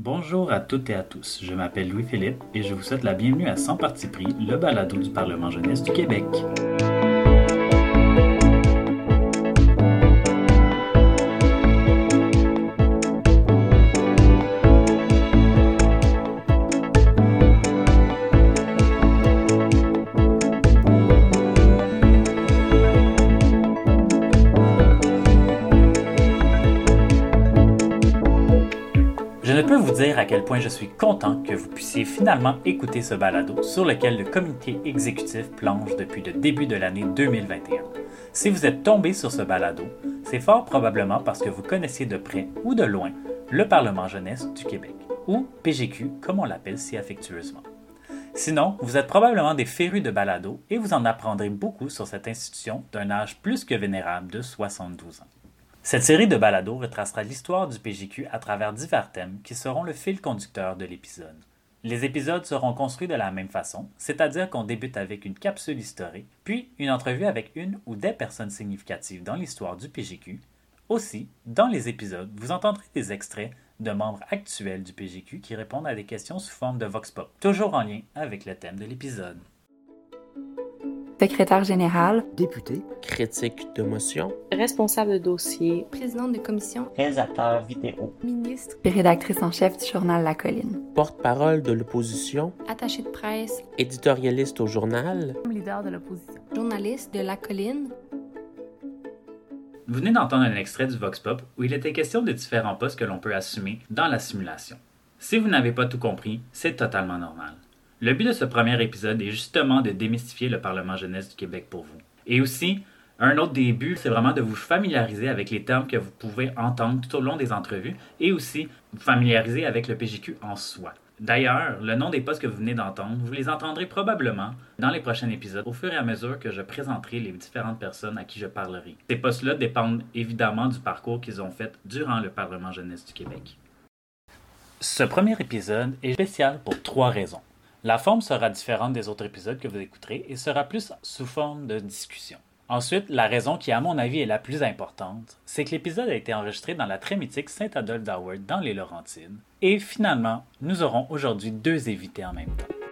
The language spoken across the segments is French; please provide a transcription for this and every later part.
Bonjour à toutes et à tous, je m'appelle Louis-Philippe et je vous souhaite la bienvenue à Sans Parti pris, le balado du Parlement jeunesse du Québec. Je suis content que vous puissiez finalement écouter ce balado sur lequel le comité exécutif planche depuis le début de l'année 2021. Si vous êtes tombé sur ce balado, c'est fort probablement parce que vous connaissiez de près ou de loin le Parlement jeunesse du Québec, ou PGQ comme on l'appelle si affectueusement. Sinon, vous êtes probablement des férus de balado et vous en apprendrez beaucoup sur cette institution d'un âge plus que vénérable de 72 ans. Cette série de balados retracera l'histoire du PJQ à travers divers thèmes qui seront le fil conducteur de l'épisode. Les épisodes seront construits de la même façon, c'est-à-dire qu'on débute avec une capsule historique, puis une entrevue avec une ou des personnes significatives dans l'histoire du PJQ. Aussi, dans les épisodes, vous entendrez des extraits de membres actuels du PJQ qui répondent à des questions sous forme de vox pop, toujours en lien avec le thème de l'épisode. Secrétaire général, député, critique de motion, responsable de dossier, présidente de commission, réalisateur vidéo, ministre, puis rédactrice en chef du journal La Colline. porte-parole de l'opposition, attaché de presse, éditorialiste au journal, leader de l'opposition. journaliste de La Colline. Vous venez d'entendre un extrait du Vox Pop où il était question de différents postes que l'on peut assumer dans la simulation. Si vous n'avez pas tout compris, c'est totalement normal. Le but de ce premier épisode est justement de démystifier le Parlement jeunesse du Québec pour vous. Et aussi, un autre des buts, c'est vraiment de vous familiariser avec les termes que vous pouvez entendre tout au long des entrevues et aussi vous familiariser avec le PJQ en soi. D'ailleurs, le nom des postes que vous venez d'entendre, vous les entendrez probablement dans les prochains épisodes au fur et à mesure que je présenterai les différentes personnes à qui je parlerai. Ces postes-là dépendent évidemment du parcours qu'ils ont fait durant le Parlement jeunesse du Québec. Ce premier épisode est spécial pour trois raisons. La forme sera différente des autres épisodes que vous écouterez et sera plus sous forme de discussion. Ensuite, la raison qui, à mon avis, est la plus importante, c'est que l'épisode a été enregistré dans la très mythique Saint-Adolphe d'Howard dans les Laurentides. Et finalement, nous aurons aujourd'hui deux invités en même temps.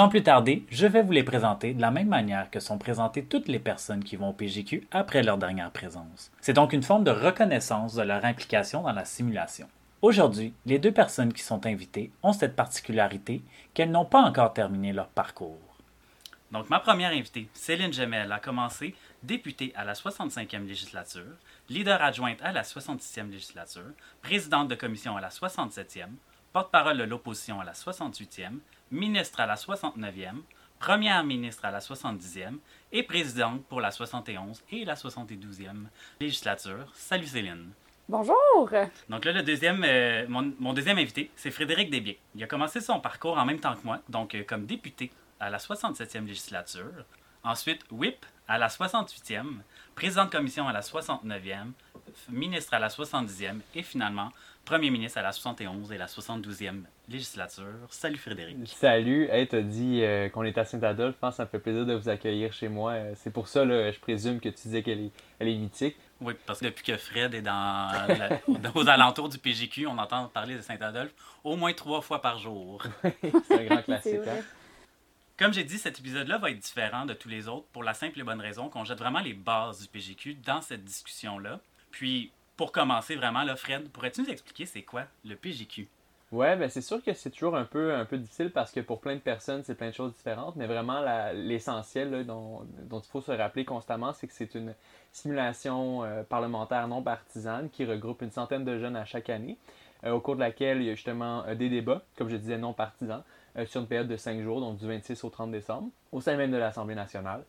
Sans plus tarder, je vais vous les présenter de la même manière que sont présentées toutes les personnes qui vont au PGQ après leur dernière présence. C'est donc une forme de reconnaissance de leur implication dans la simulation. Aujourd'hui, les deux personnes qui sont invitées ont cette particularité qu'elles n'ont pas encore terminé leur parcours. Donc, ma première invitée, Céline Gemel, a commencé députée à la 65e législature, leader adjointe à la 66e législature, présidente de commission à la 67e, porte-parole de l'opposition à la 68e, ministre à la 69e, première ministre à la 70e et présidente pour la 71 et la 72e législature. Salut Céline. Bonjour! Donc là, le deuxième, euh, mon, mon deuxième invité, c'est Frédéric Desbiens. Il a commencé son parcours en même temps que moi, donc euh, comme député à la 67e législature. Ensuite, whip à la 68e, président de commission à la 69e, ministre à la 70e et finalement premier ministre à la 71 et la 72e législature. Salut Frédéric. Salut, hey, t'as dit euh, qu'on est à Saint-Adolphe, je pense que ça me fait plaisir de vous accueillir chez moi. Euh, C'est pour ça, là, je présume que tu disais qu'elle est, elle est mythique. Oui, parce que depuis que Fred est dans la- aux alentours du PGQ, on entend parler de Saint-Adolphe au moins trois fois par jour. C'est un grand classique. Hein. Comme j'ai dit, cet épisode-là va être différent de tous les autres pour la simple et bonne raison qu'on jette vraiment les bases du PGQ dans cette discussion-là. Puis, pour commencer vraiment, là, Fred, pourrais-tu nous expliquer c'est quoi le PGQ? Ouais, ben c'est sûr que c'est toujours un peu, un peu difficile parce que pour plein de personnes, c'est plein de choses différentes, mais vraiment l'essentiel dont, dont il faut se rappeler constamment, c'est que c'est une simulation euh, parlementaire non partisane qui regroupe une centaine de jeunes à chaque année, euh, au cours de laquelle il y a justement euh, des débats, comme je disais, non partisans, sur une période de 5 jours, donc du 26 au 30 décembre, au sein même de l'Assemblée nationale.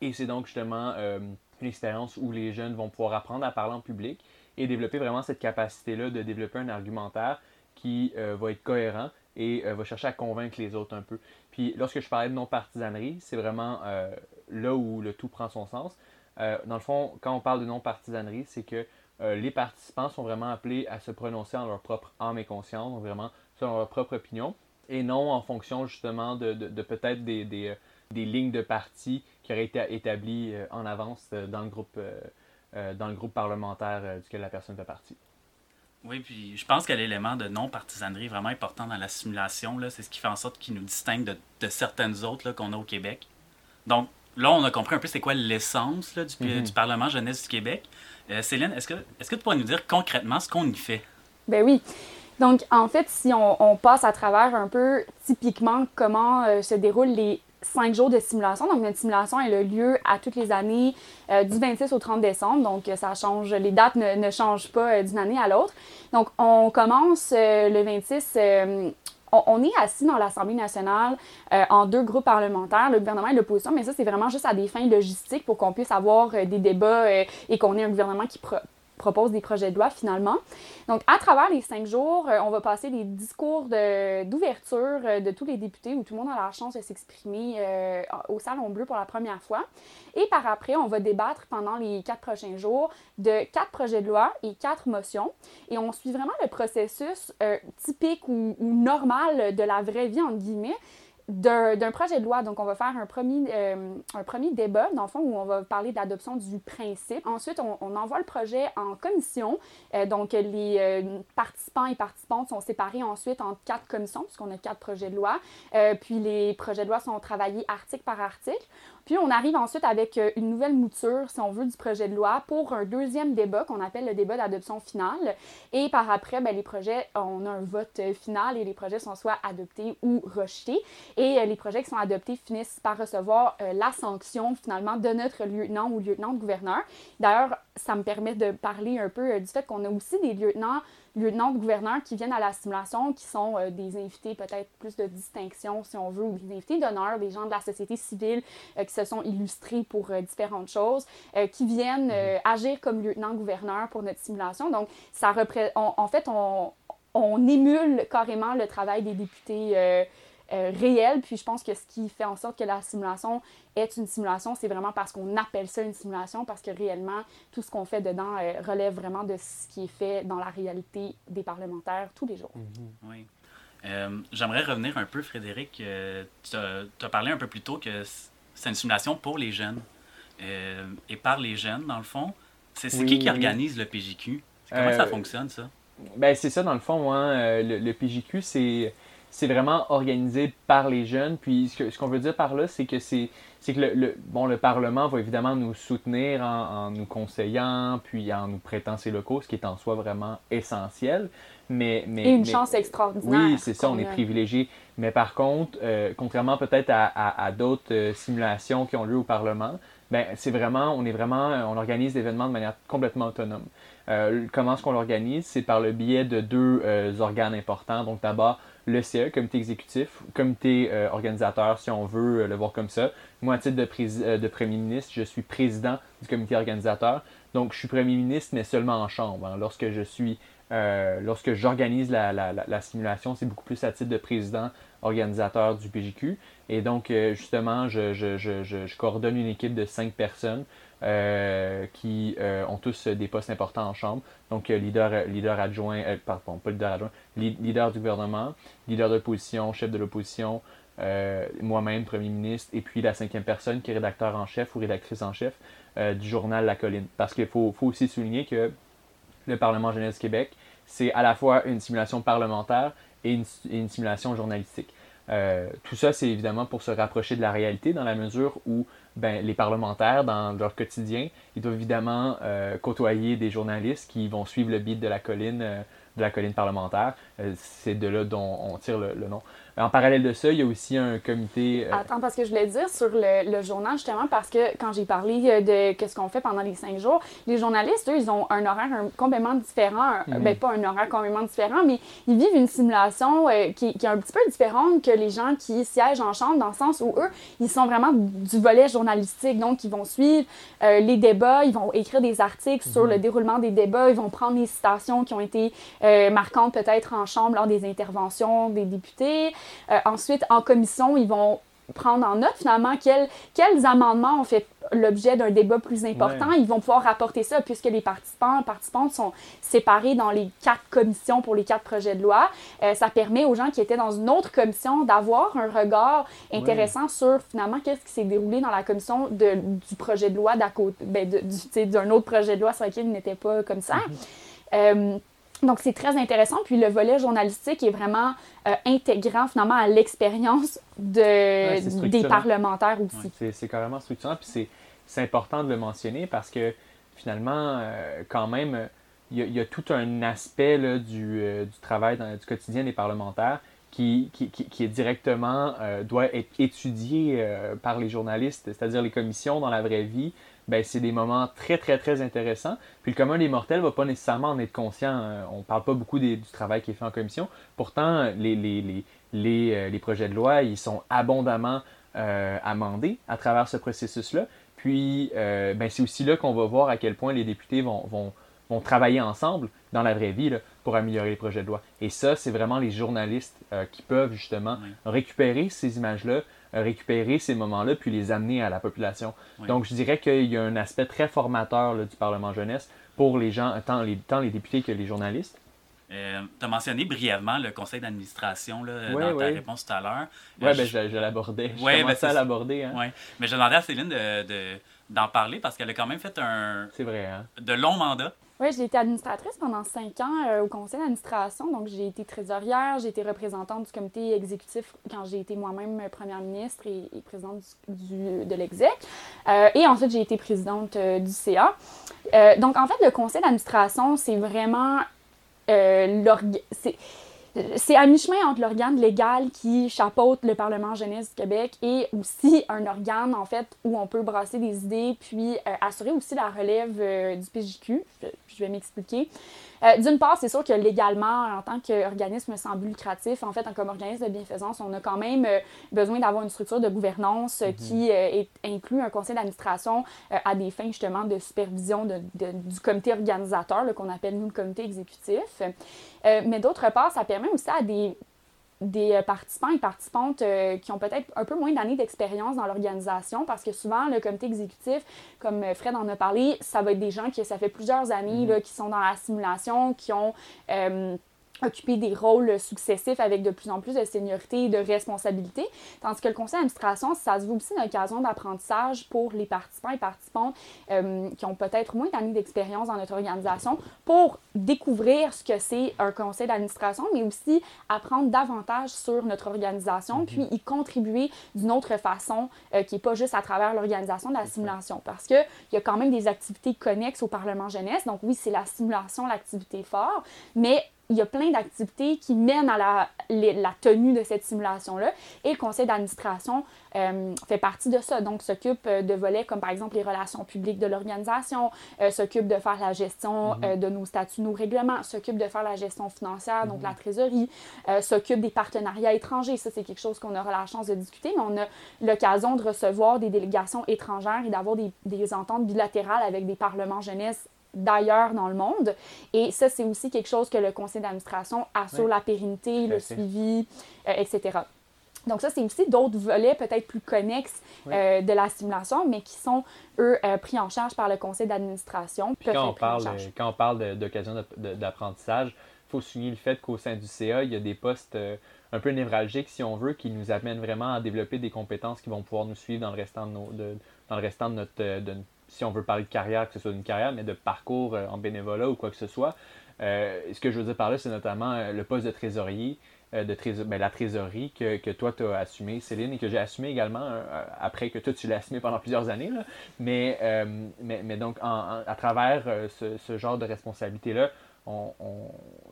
Et c'est donc justement une expérience où les jeunes vont pouvoir apprendre à parler en public et développer vraiment cette capacité-là de développer un argumentaire qui euh, va être cohérent et euh, va chercher à convaincre les autres un peu. Puis lorsque je parlais de non-partisanerie, c'est vraiment euh, là où le tout prend son sens. Dans le fond, quand on parle de non-partisanerie, c'est que les participants sont vraiment appelés à se prononcer en leur propre âme et conscience, donc vraiment selon leur propre opinion, et non en fonction justement de, peut-être des, des, lignes de parti qui auraient été établies en avance dans le groupe, dans le groupe parlementaire duquel la personne fait partie. Oui, puis je pense que l'élément de non-partisanerie est vraiment important dans la simulation. là. C'est ce qui fait en sorte qu'il nous distingue de, de certaines autres là, qu'on a au Québec. Donc, là, on a compris un peu c'est quoi l'essence du, Mhm. du Parlement jeunesse du Québec. Euh, Céline, est-ce que, est-ce que tu pourrais nous dire concrètement ce qu'on y fait? Ben oui. Donc, en fait, si on, on passe à travers un peu typiquement comment euh, se déroulent les cinq jours de simulation. Donc, notre simulation, a lieu à toutes les années euh, du 26 au 30 décembre. Donc, euh, ça change, les dates ne, changent pas euh, d'une année à l'autre. Donc, on commence le 26. euh, on, on est assis dans l'Assemblée nationale en deux groupes parlementaires, le gouvernement et l'opposition, mais ça, c'est vraiment juste à des fins logistiques pour qu'on puisse avoir des débats et qu'on ait un gouvernement qui pro- propose des projets de loi finalement. Donc, à travers les cinq jours, euh, on va passer des discours d'ouverture euh, de tous les députés où tout le monde a la chance de s'exprimer euh, au Salon Bleu pour la première fois. Et par après, on va débattre pendant les quatre prochains jours de quatre projets de loi et quatre motions. Et on suit vraiment le processus typique ou, ou normal de la vraie vie, entre guillemets, d'un projet de loi. Donc, on va faire un premier, euh, un premier débat, dans le fond, où on va parler de l'adoption du principe. Ensuite, on, on envoie le projet en commission. Euh, donc, les euh, participants et participantes sont séparés ensuite en quatre commissions, puisqu'on a quatre projets de loi. Euh, puis, les projets de loi sont travaillés article par article. Puis on arrive ensuite avec euh, une nouvelle mouture, si on veut, du projet de loi pour un deuxième débat qu'on appelle le débat d'adoption finale. Et par après, ben, les projets, on a un vote euh, final et les projets sont soit adoptés ou rejetés. Et euh, les projets qui sont adoptés finissent par recevoir la sanction finalement de notre lieutenant ou lieutenant-gouverneur. D'ailleurs, ça me permet de parler un peu euh, du fait qu'on a aussi des lieutenants lieutenants de gouverneurs qui viennent à la simulation, qui sont euh, des invités peut-être plus de distinction, si on veut, ou des invités d'honneur, des gens de la société civile euh, qui se sont illustrés pour différentes choses, qui viennent euh, agir comme lieutenant-gouverneur pour notre simulation. Donc, ça repré- on- en fait, on, on émule carrément le travail des députés euh, réels. Puis je pense que ce qui fait en sorte que la simulation est une simulation, c'est vraiment parce qu'on appelle ça une simulation, parce que réellement, tout ce qu'on fait dedans euh, relève vraiment de ce qui est fait dans la réalité des parlementaires tous les jours. Oui. Euh, J'aimerais revenir un peu, Frédéric. Euh, tu as parlé un peu plus tôt que c'est une simulation pour les jeunes. Euh, et par les jeunes, dans le fond, c'est c'est Oui, qui qui organise le PJQ? Comment Euh, ça fonctionne, ça? Ben, c'est ça, dans le fond, hein, le, le PJQ, c'est, c'est vraiment organisé par les jeunes. Puis, ce, qu'on veut dire par là, c'est que c'est, que le, le- bon, le Parlement va évidemment nous soutenir en, en nous conseillant, puis en nous prêtant ses locaux, ce qui est en soi vraiment essentiel. Mais, mais, Et une mais- chance extraordinaire. Oui, c'est ça, on est privilégié. Mais par contre, euh, contrairement peut-être à, à- à d'autres euh, simulations qui ont lieu au Parlement, ben, c'est vraiment, on est vraiment, on organise l'événement de manière complètement autonome. Euh, comment est-ce qu'on l'organise? C'est par le biais de deux euh, organes importants. Donc d'abord, le CE, comité exécutif, comité euh, organisateur, si on veut euh, le voir comme ça. Moi, à titre euh, de premier ministre, je suis président du comité organisateur. Donc, je suis premier ministre, mais seulement en chambre. hein. Lorsque je suis lorsque j'organise la, la- la- la simulation, c'est beaucoup plus à titre de président organisateur du PJQ. Et donc, justement, je coordonne une équipe de cinq personnes euh, qui euh, ont tous euh, des postes importants en chambre. Donc, leader, leader adjoint, pardon, pas leader adjoint, leader du gouvernement, leader de l'opposition, chef de l'opposition, moi-même, premier ministre, et puis la cinquième personne qui est rédacteur en chef ou rédactrice en chef du journal La Colline. Parce qu'il faut, aussi souligner que le Parlement jeunesse Québec, c'est à la fois une simulation parlementaire et une, simulation journalistique. Tout ça, c'est évidemment pour se rapprocher de la réalité dans la mesure où ben, les parlementaires, dans leur quotidien, ils doivent évidemment euh, côtoyer des journalistes qui vont suivre le beat de la colline, euh, de la colline parlementaire. Euh, c'est de là dont on tire le, le nom. En parallèle de ça, il y a aussi un comité. euh, Attends, parce que je voulais dire sur le, le journal, justement, parce que quand j'ai parlé euh, de qu'est-ce qu'on fait pendant les cinq jours, les journalistes, eux, ils ont un horaire un- complètement différent. un- Mhm. Ben, pas un horaire complètement différent, mais ils vivent une simulation euh, qui, qui est un petit peu différente que les gens qui siègent en chambre, dans le sens où eux, ils sont vraiment du volet journalistique. Donc, ils vont suivre euh, les débats, ils vont écrire des articles sur le déroulement des débats, ils vont prendre les citations qui ont été euh, marquantes peut-être en chambre lors des interventions des députés. Euh, ensuite, en commission, ils vont prendre en note finalement quels, quels amendements ont fait l'objet d'un débat plus important. Ils vont pouvoir rapporter ça puisque les participants participantes sont séparés dans les quatre commissions pour les quatre projets de loi. Euh, ça permet aux gens qui étaient dans une autre commission d'avoir un regard intéressant sur finalement qu'est-ce qui s'est déroulé dans la commission de, du projet de loi d'à côté, ben, d'un autre projet de loi sur lequel ils n'étaient pas comme ça. Mhm. Euh, donc, c'est très intéressant. Puis, le volet journalistique est vraiment euh, intégrant, finalement, à l'expérience de, des parlementaires aussi. c'est carrément structurant. Puis, c'est important de le mentionner parce que, finalement, euh, quand même, il y, a tout un aspect là, du, euh, du, travail dans, du quotidien des parlementaires qui, qui, qui, est directement, doit être étudié par les journalistes, c'est-à-dire les commissions dans la vraie vie, ben, c'est des moments très, très, très intéressants. Puis le commun des mortels ne va pas nécessairement en être conscient. Euh, on ne parle pas beaucoup du travail qui est fait en commission. Pourtant, les, les, les, les, euh, les projets de loi, ils sont abondamment euh, amendés à travers ce processus-là. Puis, ben, c'est aussi là qu'on va voir à quel point les députés vont, vont, vont travailler ensemble dans la vraie vie là, pour améliorer les projets de loi. Et ça, c'est vraiment les journalistes qui peuvent justement récupérer ces images-là, récupérer ces moments-là, puis les amener à la population. Donc, je dirais qu'il y a un aspect très formateur du Parlement jeunesse pour les gens, tant les, tant les députés que les journalistes. Euh, tu as mentionné brièvement le conseil d'administration dans ta réponse tout à l'heure. Oui, euh, ben, je, l'abordais. Je ouais, ben, à l'aborder. Hein. Ouais. Mais je demandais à Céline de, d'en parler parce qu'elle a quand même fait un. C'est vrai, hein? De longs mandats. Oui, j'ai été administratrice pendant cinq ans euh, au conseil d'administration. Donc, j'ai été trésorière, j'ai été représentante du comité exécutif quand j'ai été moi-même première ministre et, présidente du, de l'exec. Euh, et ensuite, j'ai été présidente euh, du CA. donc, en fait, le conseil d'administration, c'est vraiment c'est à mi-chemin entre l'organe légal qui chapeaute le Parlement jeunesse du Québec et aussi un organe, en fait, où on peut brasser des idées puis assurer aussi la relève du PJQ. Je vais m'expliquer. Euh, d'une part, c'est sûr que légalement, en tant qu'organisme sans but lucratif, en fait, comme organisme de bienfaisance, on a quand même euh, besoin d'avoir une structure de gouvernance euh, qui est, inclut un conseil d'administration à des fins justement de supervision du comité organisateur, qu'on appelle nous le comité exécutif. mais d'autre part, ça permet aussi à des des euh, participants et participantes euh, qui ont peut-être un peu moins d'années d'expérience dans l'organisation parce que souvent le comité exécutif, comme euh, Fred en a parlé, ça va être des gens qui, ça fait plusieurs années mm-hmm. là, qui sont dans la simulation, qui ont occuper des rôles successifs avec de plus en plus de seniorité et de responsabilité. Tandis que le conseil d'administration, ça se veut aussi une occasion d'apprentissage pour les participants et participantes euh, qui ont peut-être moins d'années d'expérience dans notre organisation pour découvrir ce que c'est un conseil d'administration, mais aussi apprendre davantage sur notre organisation, mhm. puis y contribuer d'une autre façon euh, qui n'est pas juste à travers l'organisation de la simulation. Parce qu'il y a quand même des activités connexes au Parlement jeunesse. Donc oui, c'est la simulation, l'activité fort, mais il y a plein d'activités qui mènent à la, la tenue de cette simulation-là. Et le conseil d'administration euh, fait partie de ça. Donc, s'occupe euh, de volets comme par exemple les relations publiques de l'organisation, euh, s'occupe de faire la gestion mhm. de nos statuts, nos règlements, s'occupe de faire la gestion financière, donc la mhm. trésorerie, s'occupe des partenariats étrangers. Ça, c'est quelque chose qu'on aura la chance de discuter, mais on a l'occasion de recevoir des délégations étrangères et d'avoir des, des ententes bilatérales avec des parlements jeunesse d'ailleurs dans le monde. Et ça, c'est aussi quelque chose que le conseil d'administration assure la pérennité, le suivi, euh, etc. Donc ça, c'est aussi d'autres volets peut-être plus connexes euh, de la simulation, mais qui sont, eux, euh, pris en charge par le conseil d'administration. Quand, on parle, quand on parle d'occasion d'apprentissage, il faut souligner le fait qu'au sein du CA, il y a des postes un peu névralgiques, si on veut, qui nous amènent vraiment à développer des compétences qui vont pouvoir nous suivre dans le restant de, nos, dans le restant de notre, de, si on veut parler de carrière, que ce soit une carrière, mais de parcours euh, en bénévolat ou quoi que ce soit. Euh, ce que je veux dire par là, c'est notamment euh, le poste de trésorier, de ben, la trésorerie que, que toi, tu as assumé, Céline, et que j'ai assumé également après que toi, tu l'as assumé pendant plusieurs années. Mais, mais, mais, donc, à travers ce, ce, genre de responsabilité-là, on,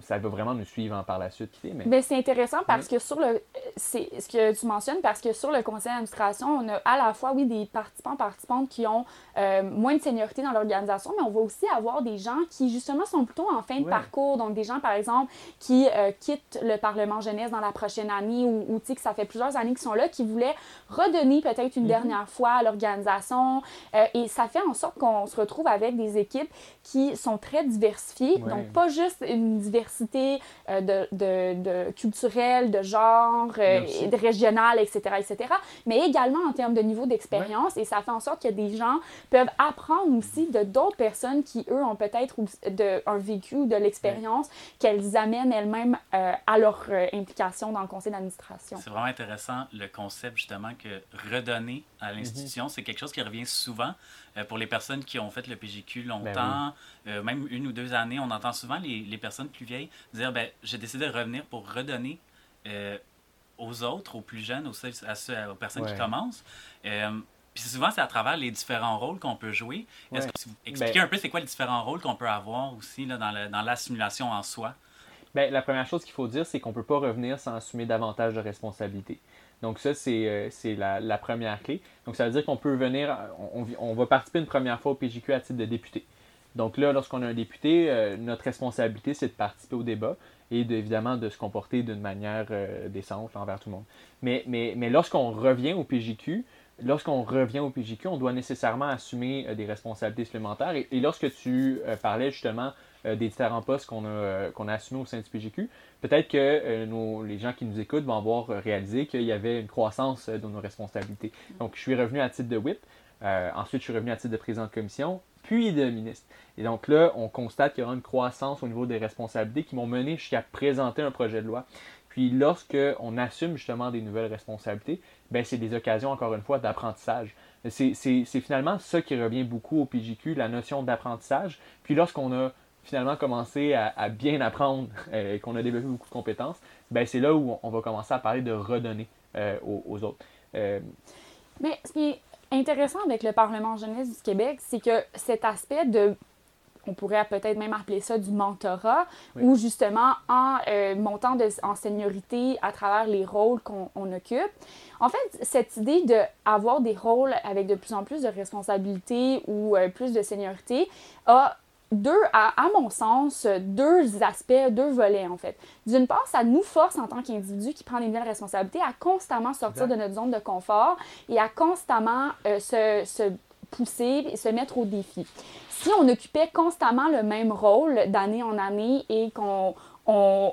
ça va vraiment nous suivre par la suite. Mais, ben, c'est intéressant parce que sur le. C'est ce que tu mentionnes, parce que sur le conseil d'administration, on a à la fois, oui, des participants, participantes qui ont euh, moins de seniorité dans l'organisation, mais on va aussi avoir des gens qui, justement, sont plutôt en fin de parcours. Donc, des gens, par exemple, qui euh, quittent le Parlement jeunesse dans la prochaine année ou, ou que ça fait plusieurs années qu'ils sont là, qui voulaient redonner peut-être une mhm. dernière fois à l'organisation. Euh, et ça fait en sorte qu'on se retrouve avec des équipes qui sont très diversifiées. Donc, pas juste une diversité diversité euh, de, de, de culturelle, de genre, euh, et de régional, etc., etc., mais également en termes de niveau d'expérience. Et ça fait en sorte que des gens peuvent apprendre aussi de d'autres personnes qui, eux, ont peut-être un vécu ou de l'expérience qu'elles amènent elles-mêmes euh, à leur euh, implication dans le conseil d'administration. C'est vraiment intéressant le concept justement que redonner à l'institution, c'est quelque chose qui revient souvent pour les personnes qui ont fait le PGQ longtemps, euh, même une ou deux années. On entend souvent les, les personnes plus vieilles dire ben, j'ai décidé de revenir pour redonner euh, aux autres, aux plus jeunes, aux, à ceux- aux personnes Ouais. qui commencent. Euh, puis souvent, c'est à travers les différents rôles qu'on peut jouer. Est-ce Ouais. que vous expliquez Ben- un peu c'est quoi les différents rôles qu'on peut avoir aussi là, dans, le- dans la simulation en soi? Ben, la première chose qu'il faut dire, c'est qu'on ne peut pas revenir sans assumer davantage de responsabilités. Donc ça, c'est euh, c'est la, la première clé. Donc ça veut dire qu'on peut venir, on- on va participer une première fois au PJQ à titre de député. Donc là, lorsqu'on a un député, euh, notre responsabilité, c'est de participer au débat et de- évidemment de se comporter d'une manière euh, décente envers tout le monde. Mais, mais, mais lorsqu'on revient au PJQ, lorsqu'on revient au PJQ, on doit nécessairement assumer euh, des responsabilités supplémentaires. Et, lorsque tu parlais justement des différents postes qu'on a, qu'on a assumés au sein du PJQ, peut-être que les gens qui nous écoutent vont avoir réalisé qu'il y avait une croissance de nos responsabilités. Donc, je suis revenu à titre de whip. Ensuite, je suis revenu à titre de président de commission, puis de ministre. Et donc là, on constate qu'il y aura une croissance au niveau des responsabilités qui m'ont mené jusqu'à présenter un projet de loi. Puis lorsque on assume justement des nouvelles responsabilités, ben c'est des occasions, encore une fois, d'apprentissage. C'est finalement ça qui revient beaucoup au PJQ, la notion d'apprentissage. Puis lorsqu'on a finalement commencé à, bien apprendre euh, et qu'on a développé beaucoup de compétences, ben c'est là où on, va commencer à parler de redonner euh, aux, aux autres. Euh, Mais ce qui est intéressant avec le Parlement jeunesse du Québec, c'est que cet aspect de, on pourrait peut-être même appeler ça du mentorat, Oui. où justement en euh, montant de- en seniorité à travers les rôles qu'on on occupe, en fait, cette idée d'avoir des rôles avec de plus en plus de responsabilités ou euh, plus de seniorité a deux, à, à mon sens, deux aspects, deux volets en fait. D'une part, ça nous force en tant qu'individu qui prend des nouvelles responsabilités à constamment sortir Exact. de notre zone de confort et à constamment euh, se, se pousser et se mettre au défi. Si on occupait constamment le même rôle d'année en année et qu'on on,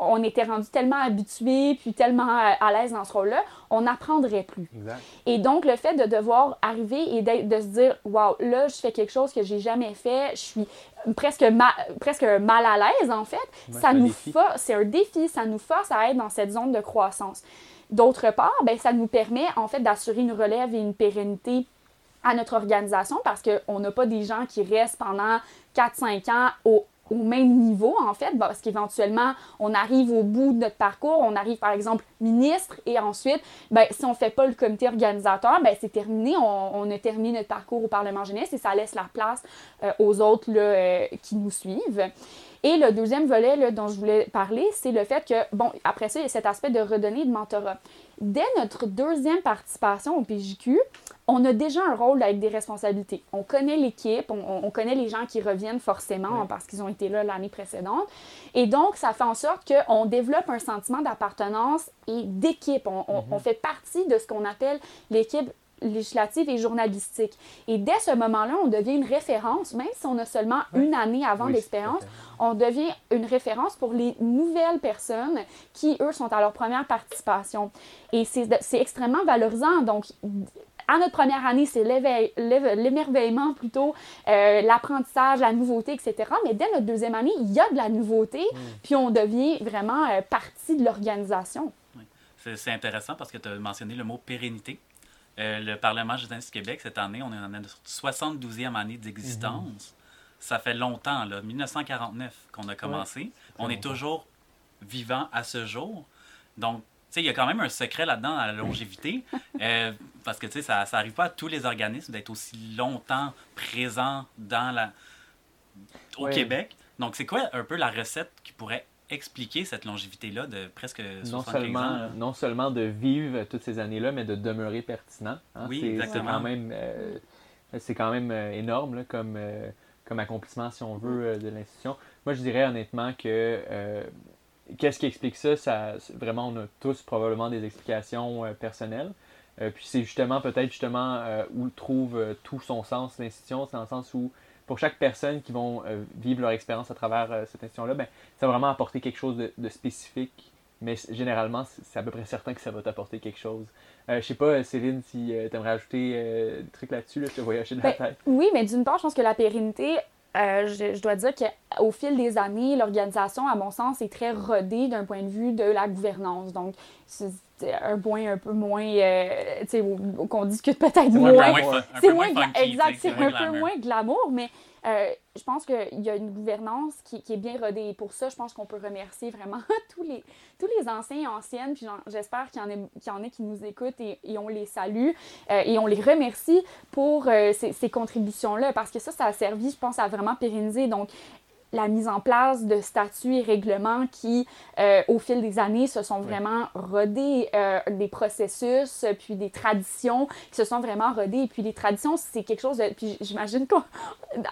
on était rendu tellement habitué puis tellement euh, à l'aise dans ce rôle-là, on n'apprendrait plus. exact. Et donc, le fait de devoir arriver et de se dire, waouh, là, je fais quelque chose que j'ai jamais fait, je suis presque, ma- presque mal à l'aise, en fait, Ouais, ça c'est un nous c'est un défi, ça nous force à être dans cette zone de croissance. D'autre part, ben, ça nous permet, en fait, d'assurer une relève et une pérennité à notre organisation parce qu'on n'a pas des gens qui restent pendant 4-5 ans au, au même niveau, en fait, parce qu'éventuellement, on arrive au bout de notre parcours, on arrive, par exemple, ministre, et ensuite, ben, si on ne fait pas le comité organisateur, ben, c'est terminé, on, on a terminé notre parcours au Parlement jeunesse et ça laisse la place euh, aux autres là, euh, qui nous suivent. Et le deuxième volet dont je voulais parler, c'est le fait que, bon, après ça, il y a cet aspect de redonner de mentorat. Dès notre deuxième participation au PJQ, on a déjà un rôle avec des responsabilités. On connaît l'équipe, on, on- on connaît les gens qui reviennent forcément Oui. parce qu'ils ont été là l'année précédente. Et donc, ça fait en sorte qu'on développe un sentiment d'appartenance et d'équipe. On, on- on fait partie de ce qu'on appelle l'équipe législative et journalistique. Et dès ce moment-là, on devient une référence, même si on a seulement Oui. une année avant Oui, d'expérience, on devient une référence pour les nouvelles personnes qui, eux, sont à leur première participation. Et c'est extrêmement valorisant. Donc, à notre première année, c'est l'émerveillement plutôt, euh, l'apprentissage, la nouveauté, etc. Mais dès notre deuxième année, il y a de la nouveauté, puis on devient vraiment euh, partie de l'organisation. C'est intéressant parce que tu as mentionné le mot pérennité. Euh, le Parlement jeunesse du Québec, cette année, on est en notre 72e année d'existence. Ça fait longtemps, là, 1949 qu'on a commencé. on est toujours vivant à ce jour. Donc, tu sais, il y a quand même un secret là-dedans à la longévité. euh, parce que, tu sais, ça n'arrive pas à tous les organismes d'être aussi longtemps présents dans la... au Ouais. Québec. Donc, c'est quoi un peu la recette qui pourrait expliquer cette longévité-là de presque 75 non ans? seulement, là? non seulement de vivre toutes ces années-là, mais de demeurer pertinent. hein? Oui, C'est- exactement. C'est quand même, euh, c'est quand même euh, énorme là, comme, euh, comme accomplissement, si on veut, euh, de l'institution. Moi, je dirais honnêtement que euh, qu'est-ce qui explique ça? ça vraiment, on a tous probablement des explications euh, personnelles. Euh, puis c'est justement peut-être justement euh, où trouve euh, tout son sens l'institution, c'est dans le sens où pour chaque personne qui vont euh, vivre leur expérience à travers euh, cette institution-là, ben, ça va vraiment apporter quelque chose de, de spécifique. Mais généralement, c'est à peu près certain que ça va t'apporter quelque chose. Euh, je sais pas, Céline, si tu aimerais ajouter euh, des trucs là-dessus, là, je te voyais de la Ben, tête. Oui, mais d'une part, je pense que la pérennité, euh, je, je dois dire qu'au fil des années, l'organisation, à mon sens, est très rodée d'un point de vue de la gouvernance. Donc, c'est un point un peu moins, euh, tu sais, qu'on discute peut-être moins C'est moins, exact, c'est un peu moins glamour, mais euh, je pense qu'il y a une gouvernance qui, est bien rodée. Et pour ça, je pense qu'on peut remercier vraiment tous les, anciens et anciennes. Puis j'espère qu'il y, en y en a qui nous écoutent et, et on les salue euh, et on les remercie pour euh, ces, ces contributions-là parce que ça, ça a servi, je pense, à vraiment pérenniser. Donc, la mise en place de statuts et règlements qui, euh, au fil des années, se sont vraiment rodés, euh, des processus, puis des traditions qui se sont vraiment rodés. Et puis les traditions, c'est quelque chose de... Puis j'imagine qu'à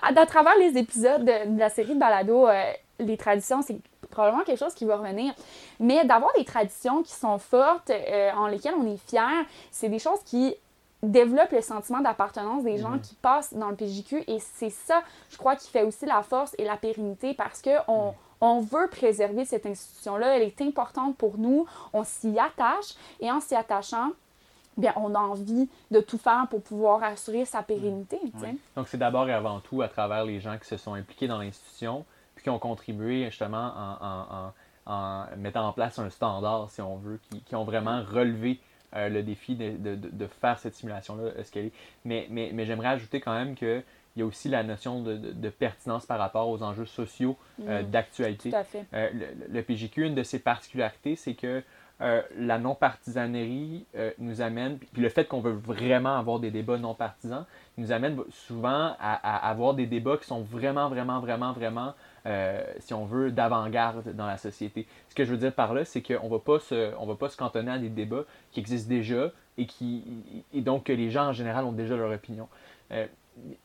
à travers les épisodes de, de la série de balado, euh, les traditions, c'est probablement quelque chose qui va revenir. Mais d'avoir des traditions qui sont fortes, euh, en lesquelles on est fier, c'est des choses qui développent le sentiment d'appartenance des gens qui passent dans le PJQ et c'est ça, je crois, qui fait aussi la force et la pérennité parce que on, on veut préserver cette institution-là, elle est importante pour nous, on s'y attache et en s'y attachant, bien, on a envie de tout faire pour pouvoir assurer sa pérennité. Oui. Donc, c'est d'abord et avant tout à travers les gens qui se sont impliqués dans l'institution, puis qui ont contribué justement en, en- en- en mettant en place un standard, si on veut, qui, qui ont vraiment relevé euh, le défi de, de- de- faire cette simulation-là, euh, qu'elle est. Mais, mais, mais j'aimerais ajouter quand même qu'il y a aussi la notion de, de- de pertinence par rapport aux enjeux sociaux euh, Mm. d'actualité. Tout à fait. Euh, le, le PJQ, une de ses particularités, c'est que euh, la non-partisanerie euh, nous amène, puis le fait qu'on veut vraiment avoir des débats non partisans, nous amène souvent à, à avoir des débats qui sont vraiment, vraiment, vraiment, vraiment, euh, si on veut, d'avant-garde dans la société. Ce que je veux dire par là, c'est qu'on ne va pas se- cantonner à des débats qui existent déjà et, qui, et donc que les gens en général ont déjà leur opinion. Euh,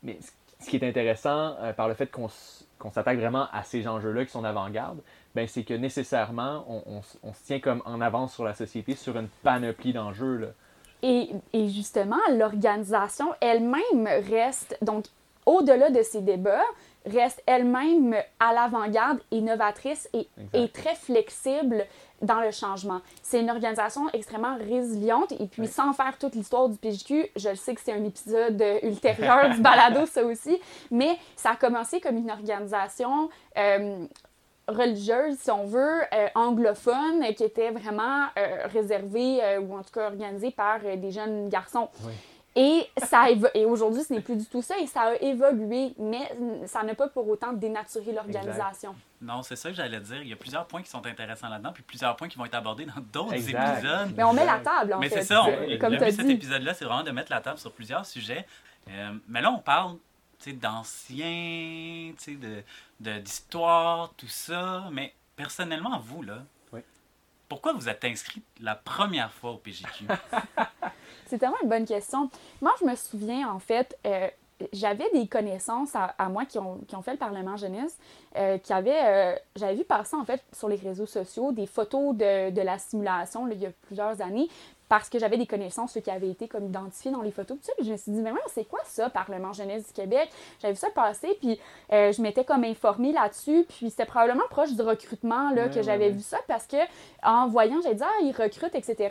mais ce- qui est intéressant euh, par le fait qu'on s'attaque vraiment à ces enjeux-là qui sont d'avant-garde, ben, c'est que nécessairement, on, se tient comme en avance sur la société sur une panoplie d'enjeux. Et, et justement, l'organisation elle-même reste, donc au-delà de ces débats, reste elle-même à l'avant-garde, innovatrice et, et très flexible dans le changement. C'est une organisation extrêmement résiliente et puis Oui. sans faire toute l'histoire du PJQ, je le sais que c'est un épisode euh, ultérieur du balado, ça aussi, mais ça a commencé comme une organisation euh, religieuse, si on veut, euh, anglophone, euh, qui était vraiment euh, réservée euh, ou en tout cas organisée par euh, des jeunes garçons. Oui. Et, ça a évo- et aujourd'hui, ce n'est plus du tout ça et ça a évolué, mais ça n'a pas pour autant dénaturé l'organisation. Non, c'est ça que j'allais dire. Il y a plusieurs points qui sont intéressants là-dedans, puis plusieurs points qui vont être abordés dans d'autres épisodes. Mais on met la table, en Mais fait. c'est ça, on, euh, le comme but tu as de cet épisode-là, c'est vraiment de mettre la table sur plusieurs sujets. Euh, mais là, on parle tu sais, d'anciens, tu sais, de, de- d'histoire, tout ça. Mais personnellement, vous, là, Oui. pourquoi vous êtes inscrit la première fois au PJQ? C'est tellement une bonne question. Moi, je me souviens, en fait, euh, j'avais des connaissances à, à moi qui ont, qui ont fait le Parlement jeunesse, euh, qui avaient, euh, j'avais vu passer, en fait, sur les réseaux sociaux, des photos de, de la simulation, là, il y a plusieurs années, parce que j'avais des connaissances, ceux qui avaient été comme identifiés dans les photos. Puis je me suis dit, mais c'est quoi ça, Parlement jeunesse du Québec? J'avais vu ça passer, puis euh, je m'étais comme informée là-dessus, puis c'était probablement proche du recrutement là, Ouais, que j'avais ouais. vu ça, parce que en voyant, j'ai dit, ah, ils recrutent, etc.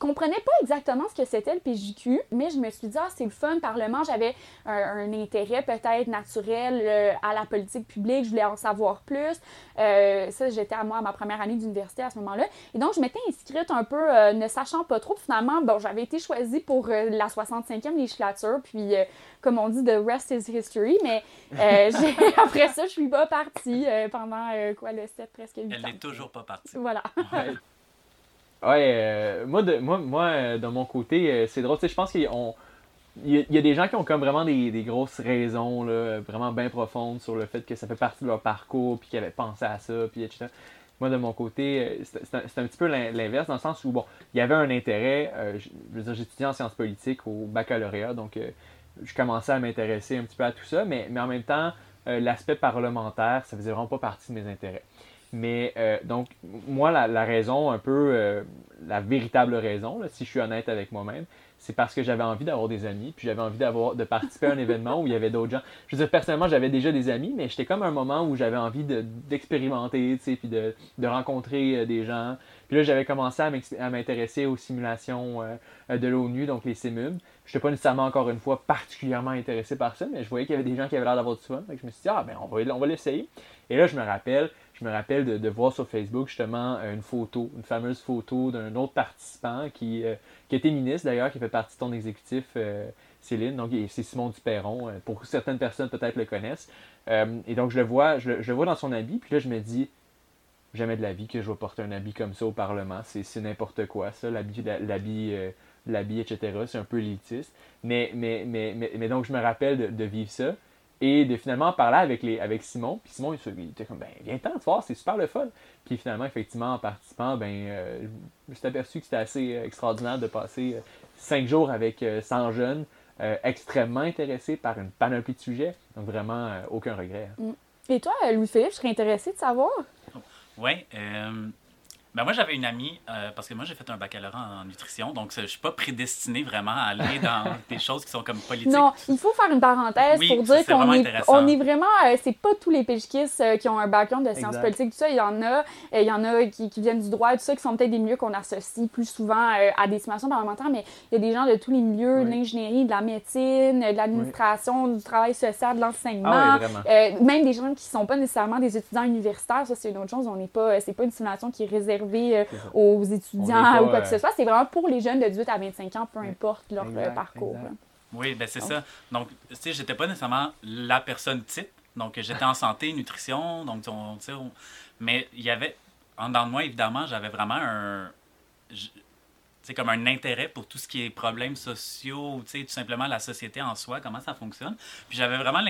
Je, comprenais pas exactement ce que c'était le PJQ, mais je me suis dit, ah, c'est le fun, Parlement. J'avais un, un intérêt peut-être naturel euh, à la politique publique, je voulais en savoir plus. Euh, ça, j'étais à moi à ma première année d'université à ce moment-là. Et donc, je m'étais inscrite un peu, euh, ne sachant pas trop. Finalement, bon, j'avais été choisie pour euh, la 65e législature, puis euh, comme on dit, the rest is history, mais euh, après ça, je suis pas partie euh, pendant, euh, quoi, le 7, presque 8 Elle ans. n'est toujours pas partie. Voilà. Ouais, Ouais, euh, moi, de, moi, moi euh, de mon côté, euh, c'est drôle. Je pense qu'il y, a- des gens qui ont comme vraiment des, grosses raisons, là, vraiment bien profondes sur le fait que ça fait partie de leur parcours, puis qu'ils avaient pensé à ça, puis etc. Moi, de mon côté, c'est un, un petit peu l'in- l'inverse, dans le sens où, bon, il y avait un intérêt. j'étudiais en sciences politiques au baccalauréat, donc je commençais à m'intéresser un petit peu à tout ça, mais, mais en même temps, l'aspect parlementaire, ça faisait vraiment pas partie de mes intérêts. Mais euh, donc, moi, la, la raison, un peu, euh, la véritable raison, là, si je suis honnête avec moi-même, c'est parce que j'avais envie d'avoir des amis, puis j'avais envie d'avoir de participer à un événement où il y avait d'autres gens. Je veux dire, personnellement, j'avais déjà des amis, mais j'étais comme à un moment où j'avais envie de- d'expérimenter, tu sais, puis de, de rencontrer euh, des gens. Puis là, j'avais commencé à m'intéresser aux simulations euh, de l'ONU, donc les SIMUM. Je n'étais pas nécessairement, encore une fois, particulièrement intéressé par ça, mais je voyais qu'il y avait des gens qui avaient l'air d'avoir du fun. Que je me suis dit, ah, ben, on va, on va l'essayer. Et là, je me rappelle, je me rappelle de, voir sur Facebook, justement, une photo, une fameuse photo d'un autre participant qui, euh, était ministre, d'ailleurs, qui fait partie de ton exécutif, euh, Céline. Donc, c'est Simon Duperron. Euh, Pour certaines personnes, peut-être le connaissent. Et donc, je le vois, je, le- vois dans son habit, puis là, je me dis, jamais de la vie que je vais porter un habit comme ça au Parlement. C'est n'importe quoi, ça, l'habit, l'habit, etc. C'est un peu élitiste. Mais, donc, je me rappelle de vivre ça et de finalement parler avec, les, avec Simon. Puis Simon, il, était comme, ben, viens-t'en, tu vois, c'est super le fun. Puis finalement, effectivement, en participant, ben, euh, je me suis aperçu que c'était assez euh, extraordinaire de passer euh, cinq jours avec euh, 100 jeunes euh, extrêmement intéressés par une panoplie de sujets. Donc, vraiment, euh, aucun regret. hein. Et toi, Louis-Philippe, je serais intéressée de savoir. Oui. euh, ben moi, j'avais une amie, euh, parce que moi, j'ai fait un baccalauréat en nutrition, donc je suis pas prédestiné vraiment à aller dans des choses qui sont comme politiques. Non, il faut faire une parenthèse Oui, pour dire c'est qu'on vraiment est, intéressant. on est vraiment, euh, c'est pas tous les péjikistes euh, qui ont un background de sciences Exact. politiques, tout ça. Il y en a, euh, il y en a qui, qui viennent du droit, tout ça, qui sont peut-être des milieux qu'on associe plus souvent euh, à des simulations parlementaires, mais il y a des gens de tous les milieux, de l'ingénierie, de la médecine, de l'administration, du travail social, de l'enseignement. Ah. Euh, même des gens qui sont pas nécessairement des étudiants universitaires, ça c'est une autre chose. On n'est pas, euh, c'est pas une simulation qui est réservée euh, C'est aux étudiants pas, ou quoi que euh, ce soit. C'est vraiment pour les jeunes de 18 à 25 ans, peu importe leur euh, Exact, parcours. exact. Oui, ben c'est ça. Donc, tu sais, j'étais pas nécessairement la personne type. Donc, j'étais en santé, nutrition, donc, on- tu sais, on- mais il y avait, en dedans de moi, évidemment, j'avais vraiment un, sais, comme un intérêt pour tout ce qui est problèmes sociaux, ou, tu sais, tout simplement la société en soi, comment ça fonctionne. Puis j'avais vraiment,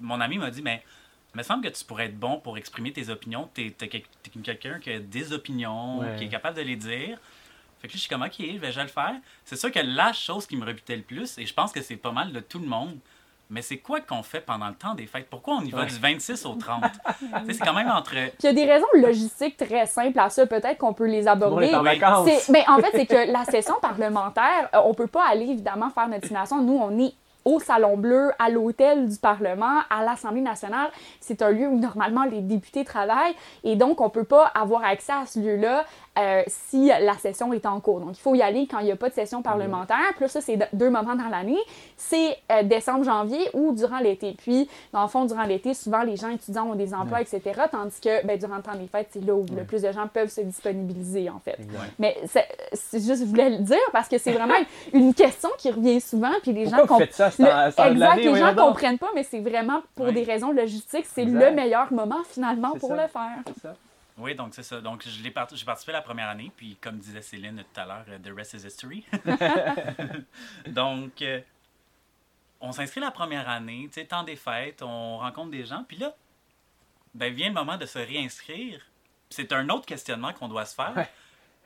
mon ami m'a dit, mais il me semble que tu pourrais être bon pour exprimer tes opinions. Tu es, quelqu'un qui a des opinions, Ouais. qui est capable de les dire. Fait que là, je suis comme, OK, je vais le faire. C'est sûr que la chose qui me rebutait le plus, et je pense que c'est pas mal de tout le monde, mais c'est quoi qu'on fait pendant le temps des fêtes? Pourquoi on y va Ouais. du 26 au 30? Tu sais, c'est quand même entre... Puis il y a des raisons logistiques très simples à ça, peut-être qu'on peut les aborder. C'est- ben, en fait, c'est que la session parlementaire, euh, on peut pas aller évidemment faire notre simulation. Nous, on est au Salon Bleu, à l'hôtel du Parlement, à l'Assemblée nationale. C'est un lieu où normalement les députés travaillent et donc on peut pas avoir accès à ce lieu-là euh, si la session est en cours. Donc il faut y aller quand il n'y a pas de session parlementaire. Puis là, ça, c'est de- deux moments dans l'année. C'est euh, décembre, janvier ou durant l'été. Puis, dans le fond, durant l'été, souvent les gens étudiants ont des emplois, etc. Tandis que ben, durant le temps des fêtes, c'est là où le plus de gens peuvent se disponibiliser, en fait. Mais c'est juste, je voulais le dire parce que c'est vraiment une question qui revient souvent, puis les gens Pourquoi vous comp- faites ça le- exact, les gens donc? comprennent pas, mais c'est vraiment pour Oui. des raisons logistiques, c'est le meilleur moment finalement pour ça. le faire. C'est ça. Oui, donc c'est ça. Donc, je l'ai part- j'ai participé la première année, puis comme disait Céline tout à l'heure, euh, The rest is history. donc, euh, on s'inscrit la première année, tu sais, temps des fêtes, on rencontre des gens, puis là, ben, vient le moment de se réinscrire. C'est un autre questionnement qu'on doit se faire. Ouais.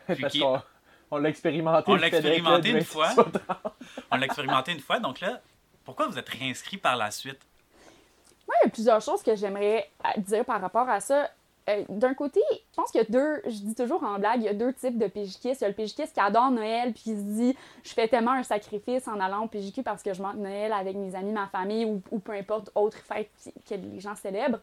Puis Parce qui- qu'on on l'a expérimenté. On l'a expérimenté une fois. 26 au 30. On l'a expérimenté une fois, donc là, pourquoi vous êtes réinscrit par la suite? Moi, il y a plusieurs choses que j'aimerais euh, dire par rapport à ça. Euh, D'un côté, je pense qu'il y a deux, je dis toujours en blague, il y a deux types de PJQistes. Il y a le PJQiste qui adore Noël, puis il se dit Je fais tellement un sacrifice en allant au PJQ parce que je manque Noël avec mes amis, ma famille ou, ou peu importe autre fête que les gens célèbrent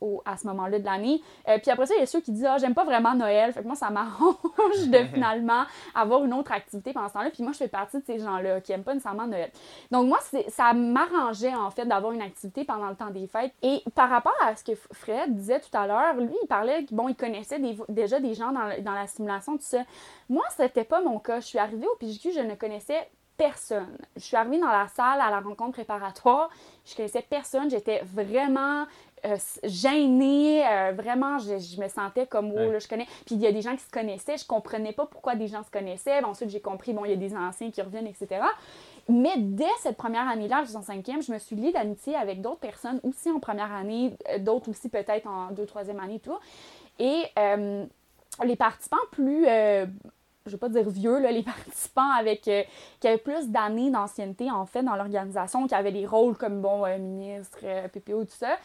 au- à ce moment-là de l'année. Euh, puis après ça, il y a ceux qui disent Ah, j'aime pas vraiment Noël. Fait que moi, ça m'arrange de finalement avoir une autre activité pendant ce temps-là. Puis moi, je fais partie de ces gens-là qui aiment pas nécessairement Noël. Donc moi, ça m'arrangeait en fait d'avoir une activité pendant le temps des fêtes. Et par rapport à ce que Fred disait tout à l'heure, lui, il parlait bon, il connaissait des- déjà des gens dans, le- dans la simulation, tout ça. Moi, c'était pas mon cas. Je suis arrivée au PJQ, je ne connaissais personne. Je suis arrivée dans la salle à la rencontre préparatoire, je connaissais personne, j'étais vraiment euh, gênée, euh, vraiment, je, je me sentais comme, oh, là, je connais. Puis il y a des gens qui se connaissaient, je comprenais pas pourquoi des gens se connaissaient. Ensuite, j'ai compris, bon, il y a des anciens qui reviennent, etc. Mais dès cette première année-là, je suis en cinquième, je me suis liée d'amitié avec d'autres personnes aussi en première année, euh, d'autres aussi peut-être en deux, troisième année et tout. Et euh, les participants plus, euh, je vais pas dire vieux, là, les participants avec, euh, qui avaient plus d'années d'ancienneté en fait dans l'organisation, qui avaient des rôles comme bon ministre, PPO, tout ça,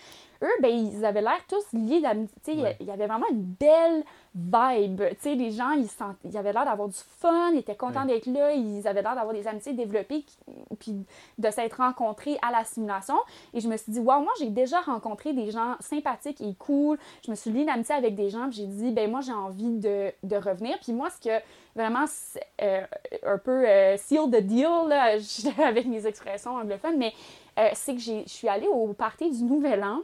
eux, ben, ils avaient l'air tous liés d'amitié. Il y a- Ouais. Il y avait vraiment une belle vibe. Tu sais, les gens, ils, sent- ils avaient l'air d'avoir du fun, ils étaient contents Ouais. d'être là, ils avaient l'air d'avoir des amitiés développées, puis de s'être rencontrés à la simulation. Et je me suis dit, waouh, moi, j'ai déjà rencontré des gens sympathiques et cool. Je me suis liée d'amitié avec des gens, puis j'ai dit, ben moi, j'ai envie de, de revenir. Puis moi, ce que vraiment, euh, un peu euh, seal the deal, là, avec mes expressions anglophones, mais euh, c'est que je suis allée au party du Nouvel An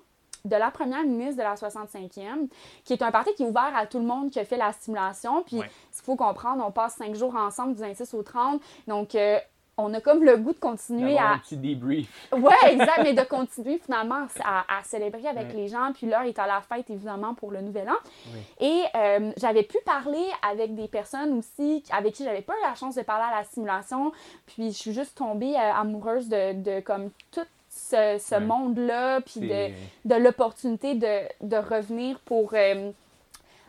de la première ministre de la 65e, qui est un party qui est ouvert à tout le monde qui a fait la simulation. Puis, Ouais. il faut comprendre, on passe cinq jours ensemble du 26 au 30. Donc, euh, on a comme le goût de continuer à, un petit debrief. Ouais, exact, mais de continuer finalement à, à célébrer avec Ouais. les gens. Puis l'heure est à la fête, évidemment, pour le Nouvel An. Oui. Et euh, j'avais pu parler avec des personnes aussi avec qui j'avais pas eu la chance de parler à la simulation. Puis je suis juste tombée euh, amoureuse de, de comme tout ce, ce Ouais. monde-là, puis de, l'opportunité de, de revenir pour euh,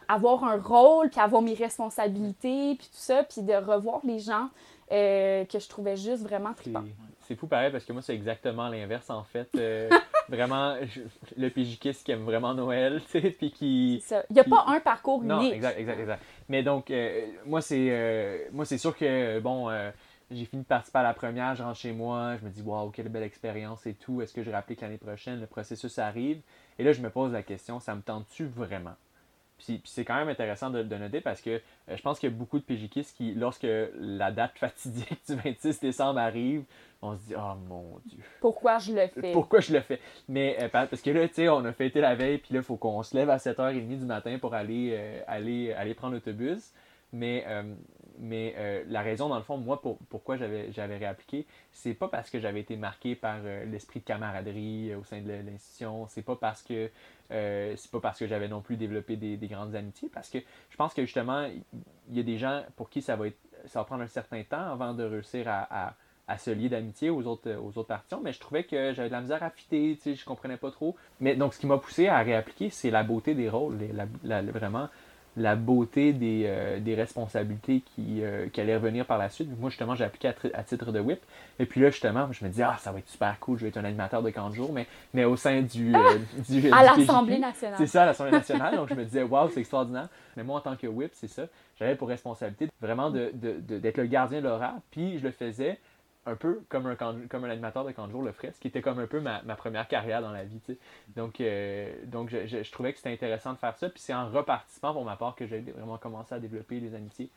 avoir un rôle, puis avoir mes responsabilités, puis tout ça, puis de revoir les gens euh, que je trouvais juste vraiment trippants. c'est fou pareil parce que moi c'est exactement l'inverse en fait. Euh, vraiment, je- le PJKiste qui aime vraiment Noël, tu sais, puis qui... Ça. Il n'y a pas un parcours Non, unique. exact, exact, exact. Mais donc, moi c'est moi c'est sûr que, bon, j'ai fini de participer à la première, je rentre chez moi, je me dis, waouh, quelle belle expérience et tout, est-ce que je rapplique l'année prochaine, le processus arrive. Et là, je me pose la question, ça me tente-tu vraiment? Puis, puis c'est quand même intéressant de, de noter parce que euh, je pense qu'il y a beaucoup de PJKistes qui, lorsque la date fatidique du 26 décembre arrive, on se dit Oh mon Dieu, Pourquoi je le fais? pourquoi je le fais? Mais euh, pa- parce que là, tu sais, on a fêté la veille, puis là, il faut qu'on se lève à 7h30 du matin pour aller, euh, aller, aller prendre l'autobus. Mais, euh, mais euh, la raison, dans le fond, moi, pour, pourquoi j'avais, réappliqué, c'est pas parce que j'avais été marqué par euh, l'esprit de camaraderie euh, au sein de l'institution, c'est pas parce que c'est pas parce que j'avais non plus développé des, des grandes amitiés, parce que je pense que justement, il y a des gens pour qui ça va, être, ça va prendre un certain temps avant de réussir à, à, se lier d'amitié aux autres, aux autres partions, mais je trouvais que j'avais de la misère à fitter, je comprenais pas trop. Mais donc, ce qui m'a poussé à réappliquer, c'est la beauté des rôles, vraiment la beauté des, euh, des responsabilités qui, euh, qui allaient revenir par la suite. Moi, justement, j'ai appliqué à, titre de whip. Et puis là, justement, je me dis, ah, ça va être super cool, je vais être un animateur de camp de jour, mais, mais au sein du, euh, du, à l'Assemblée nationale. C'est ça, à l'Assemblée nationale. Donc, je me disais, waouh, c'est extraordinaire. Mais moi, en tant que whip, c'est ça. J'avais pour responsabilité vraiment de- de- de- d'être le gardien de l'horaire. Puis, je le faisais un peu comme un, comme un animateur de camp de jour le ferait, ce qui était comme un peu ma, ma première carrière dans la vie. tu sais. Donc, euh, donc je, je- je trouvais que c'était intéressant de faire ça. Puis, c'est en reparticipant pour ma part que j'ai vraiment commencé à développer les amitiés.